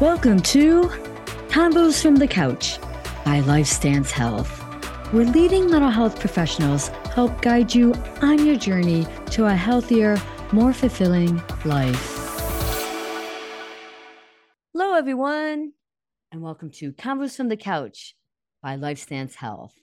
Welcome to Convos from the Couch by LifeStance Health, where leading mental health professionals help guide you on your journey to a healthier, more fulfilling life. Hello, everyone, and welcome to Convos from the Couch by LifeStance Health.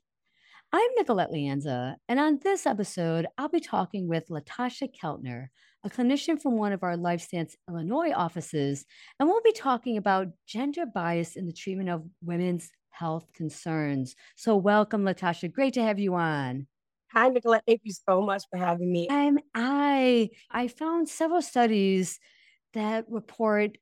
I'm Nicolette Lianza, and on this episode, I'll be talking with Latasha Keltner, a clinician from one of our LifeStance Illinois offices, and we'll be talking about gender bias in the treatment of women's health concerns. So, welcome, Latasha. Great to have you on. Hi, Nicolette. Thank you so much for having me. I'm I. I found several studies that report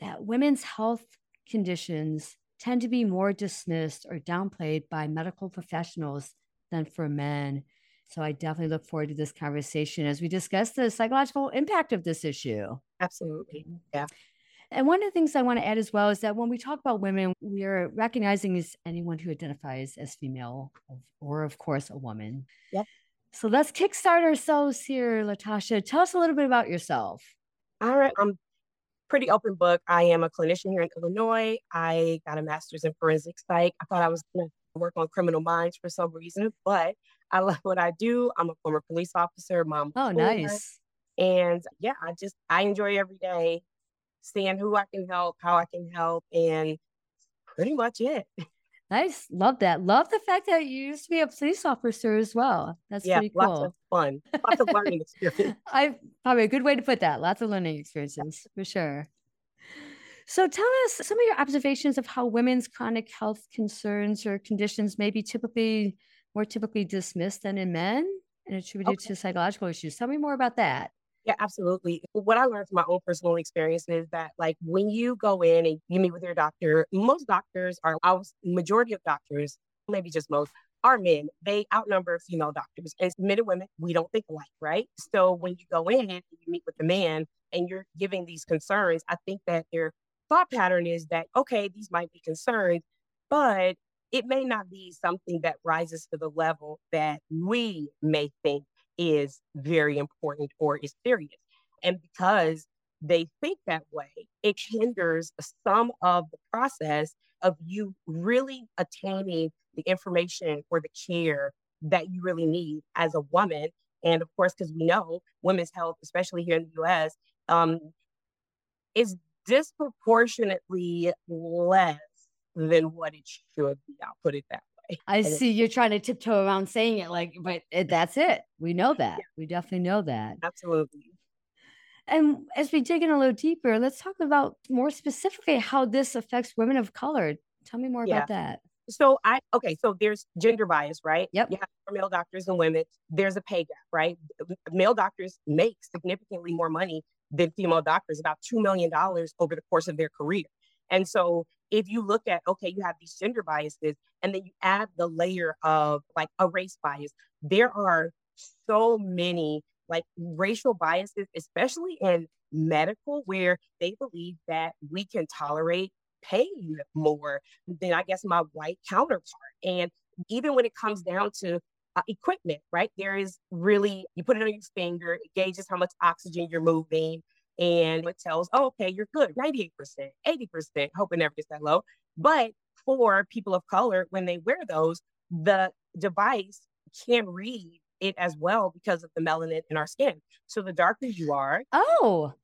that women's health conditions tend to be more dismissed or downplayed by medical professionals than for men. So I definitely look forward to this conversation as we discuss the psychological impact of this issue. Absolutely. Yeah. And one of the things I want to add as well is that when we talk about women, we are recognizing as anyone who identifies as female or, of course, a woman. Yeah. So let's kickstart ourselves here, Latasha. Tell us a little bit about yourself. All right. I'm pretty open book. I am a clinician here in Illinois. I got a master's in forensic psych. I thought I was going to work on criminal minds for some reason, but I love what I do. I'm a former police officer, mom. Oh, nice. And yeah, I just, I enjoy every day seeing who I can help, how I can help, and pretty much it. Nice. Love that. Love the fact that you used to be a police officer as well. That's yeah, pretty cool. Lots of fun. Lots of learning experience. I probably a good way to put that. Lots of learning experiences for sure. So tell us some of your observations of how women's chronic health concerns or conditions may be typically more typically dismissed than in men and attributed okay. to psychological issues. Tell me more about that. Yeah, absolutely. What I learned from my own personal experience is that, like, when you go in and you meet with your doctor, most doctors are, I was, majority of doctors, maybe just most, are men. They outnumber female doctors. And men and women, we don't think alike, right? So when you go in and you meet with the man and you're giving these concerns, I think that their thought pattern is that, okay, these might be concerns, but it may not be something that rises to the level that we may think is very important or is serious. And because they think that way, it hinders some of the process of you really attaining the information or the care that you really need as a woman. And of course, because we know women's health, especially here in the US, um, is disproportionately less than what it should be. I'll put it that way. I see you're trying to tiptoe around saying it like, but it, that's it. We know that. Yeah. We definitely know that. Absolutely. And as we dig in a little deeper, let's talk about more specifically how this affects women of color. Tell me more yeah. about that. So I okay, so there's gender bias, right? Yep. You have male doctors and women. There's a pay gap, right? Male doctors make significantly more money than female doctors, about two million dollars over the course of their career. And so if you look at, okay, you have these gender biases, and then you add the layer of like a race bias, there are so many like racial biases, especially in medical, where they believe that we can tolerate pain more than I guess my white counterpart. And even when it comes down to uh, equipment, right? There is really, you put it on your finger, it gauges how much oxygen you're moving and it tells, oh, okay, you're good, 98%, 80%, hope it never gets that low. But for people of color, when they wear those, the device can read it as well because of the melanin in our skin. So the darker you are. Oh,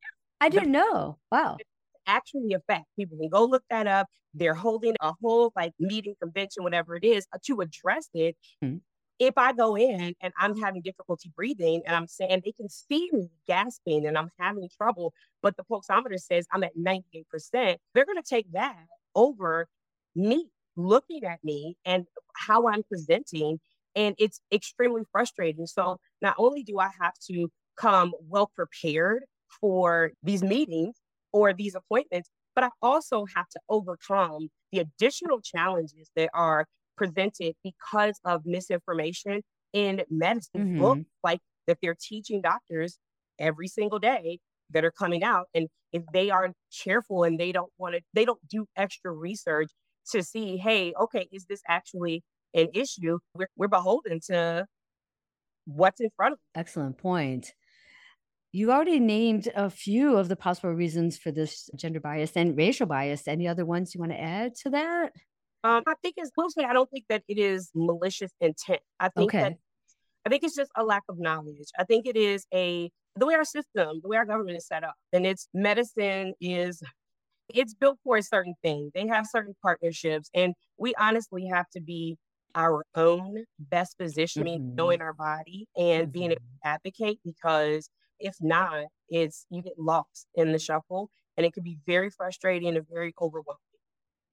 I didn't know. Wow. Actually, a fact. People can go look that up. They're holding a whole like meeting, convention, whatever it is, uh, to address it. Mm-hmm if I go in and I'm having difficulty breathing and I'm saying they can see me gasping and I'm having trouble, but the pulsometer says I'm at 98%, they're going to take that over me looking at me and how I'm presenting. And it's extremely frustrating. So not only do I have to come well prepared for these meetings or these appointments, but I also have to overcome the additional challenges that are presented because of misinformation in medicine mm-hmm. books, like that they're teaching doctors every single day that are coming out. And if they aren't careful and they don't want to, they don't do extra research to see, hey, okay, is this actually an issue? We're, we're beholden to what's in front of them. Excellent point. You already named a few of the possible reasons for this gender bias and racial bias. Any other ones you want to add to that? Um, I think it's mostly, I don't think that it is malicious intent. I think Okay. that I think it's just a lack of knowledge. I think it is a the way our system, the way our government is set up, and its medicine is it's built for a certain thing. They have certain partnerships, and we honestly have to be our own best position, Mhm. knowing our body and being able Mhm. to advocate. Because if not, it's you get lost in the shuffle, and it can be very frustrating and very overwhelming.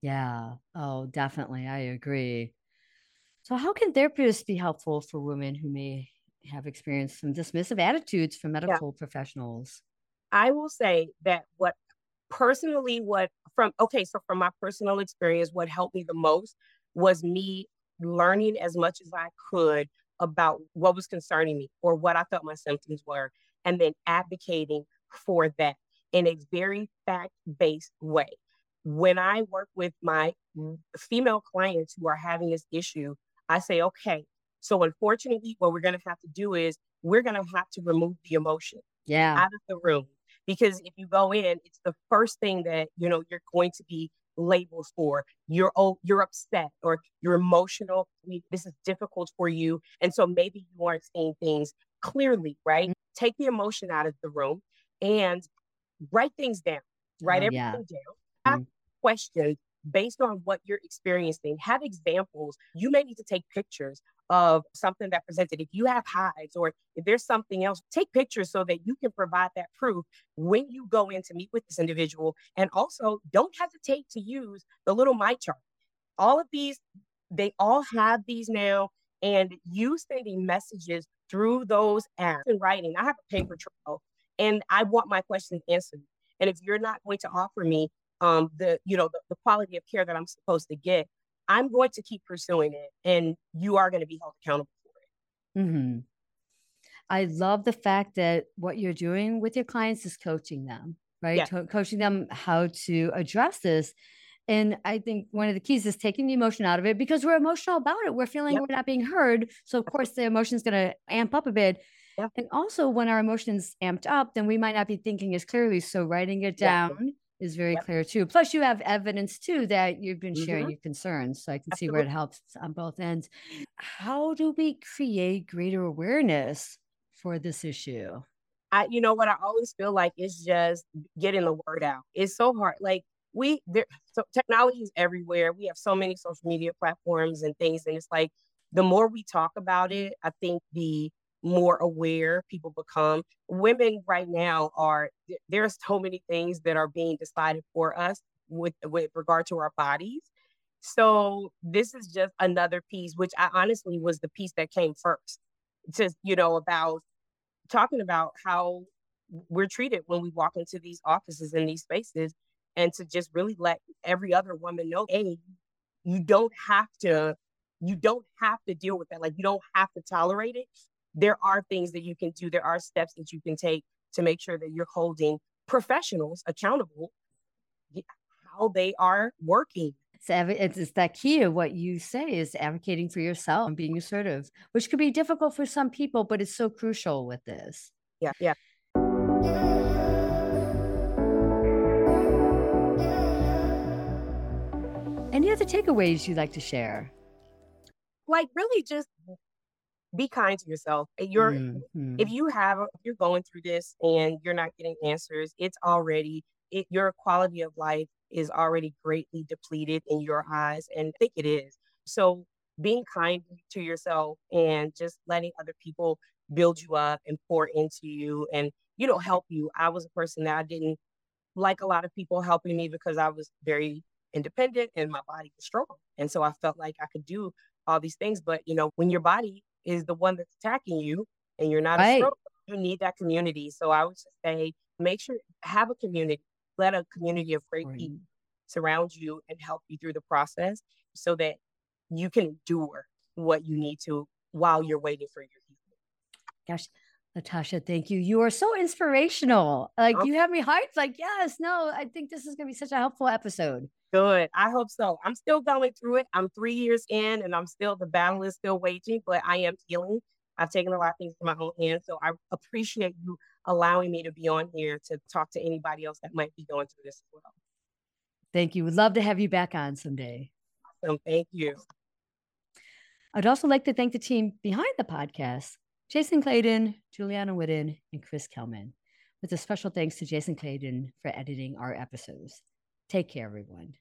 Yeah. Oh, definitely. I agree. So, how can therapists be helpful for women who may have experienced some dismissive attitudes from Yeah. medical professionals? I will say that what personally what from okay, so from my personal experience, what helped me the most was me learning as much as I could about what was concerning me or what I felt my symptoms were, and then advocating for that in a very fact-based way. When I work with my female clients who are having this issue, I say, okay, so unfortunately, what we're gonna have to do is we're gonna have to remove the emotion Yeah. out of the room. Because if you go in it's the first thing that you know you're going to be labeled for. You're oh you're upset or you're emotional. This is difficult for you. And so maybe you aren't seeing things clearly right? Mm. take the emotion out of the room and write things down. Write Oh, everything yeah. down ask Mm. questions based on what you're experiencing have examples. You may need to take pictures of something that presented. If you have hives or if there's something else take pictures so that you can provide that proof when you go in to meet with this individual. And also don't hesitate to use the little MyChart. All of these they all have these now and you sending messages through those apps and writing. I have a paper trail and i want my questions answered. And if you're not going to offer me um the you know the, the quality of care that i'm supposed to get i'm going to keep pursuing it and you are going to be held accountable for it hmm I love the fact that what you're doing with your clients is coaching them, right? Yeah. Co- coaching them how to address this. And I think one of the keys is taking the emotion out of it because we're emotional about it. We're feeling Yep. we're not being heard. So, of course, the emotion is going to amp up a bit. Yeah. And also, when our emotions amped up, then we might not be thinking as clearly. So, writing it down is very Yep. clear too. Plus, you have evidence too that you've been sharing Mhm. your concerns. So, I can see where it helps on both ends. How do we create greater awareness for this issue? I, you know what, I always feel like it's just getting the word out. It's so hard. Like we, there, so technology is everywhere. We have so many social media platforms and things, and it's like the more we talk about it, I think the more aware people become. Women right now are th- there are so many things that are being decided for us with with regard to our bodies. So this is just another piece, which I honestly was the piece that came first. Just you know about talking about how we're treated when we walk into these offices in these spaces and to just really let every other woman know hey you don't have to you don't have to deal with that like you don't have to tolerate it there are things that you can do there are steps that you can take to make sure that you're holding professionals accountable how they are working It's, it's, it's that key of what you say is advocating for yourself and being assertive, which could be difficult for some people, but it's so crucial with this. yeah yeah Any other takeaways you'd like to share? like really just be kind to yourself you're Mhm. if you have if you're going through this and you're not getting answers it's already it, your quality of life is already greatly depleted in your eyes and i think it is. So being kind to yourself and just letting other people build you up and pour into you and you know help you. I was a person that i didn't like a lot of people helping me because i was very independent and my body was strong and so i felt like i could do all these things but you know when your body is the one that's attacking you and you're not a Right. you need that community. So I would just say, make sure have a community, let a community of great people surround you and help you through the process, so that you can endure what you need to while you're waiting for your healing. Gosh, Latasha, thank you. You are so inspirational. Like Oh. you have me hyped. Like, yes, no, I think this is going to be such a helpful episode. Good. I hope so. I'm still going through it. I'm three years in, and I'm still the battle is still waging, but I am healing. I've taken a lot of things in my own hands. So I appreciate you allowing me to be on here to talk to anybody else that might be going through this as well. Thank you. We'd love to have you back on someday. So thank you. I'd also like to thank the team behind the podcast Jason Clayton, Juliana Whitten, and Chris Kelman, with a special thanks to Jason Clayton for editing our episodes. Take care, everyone.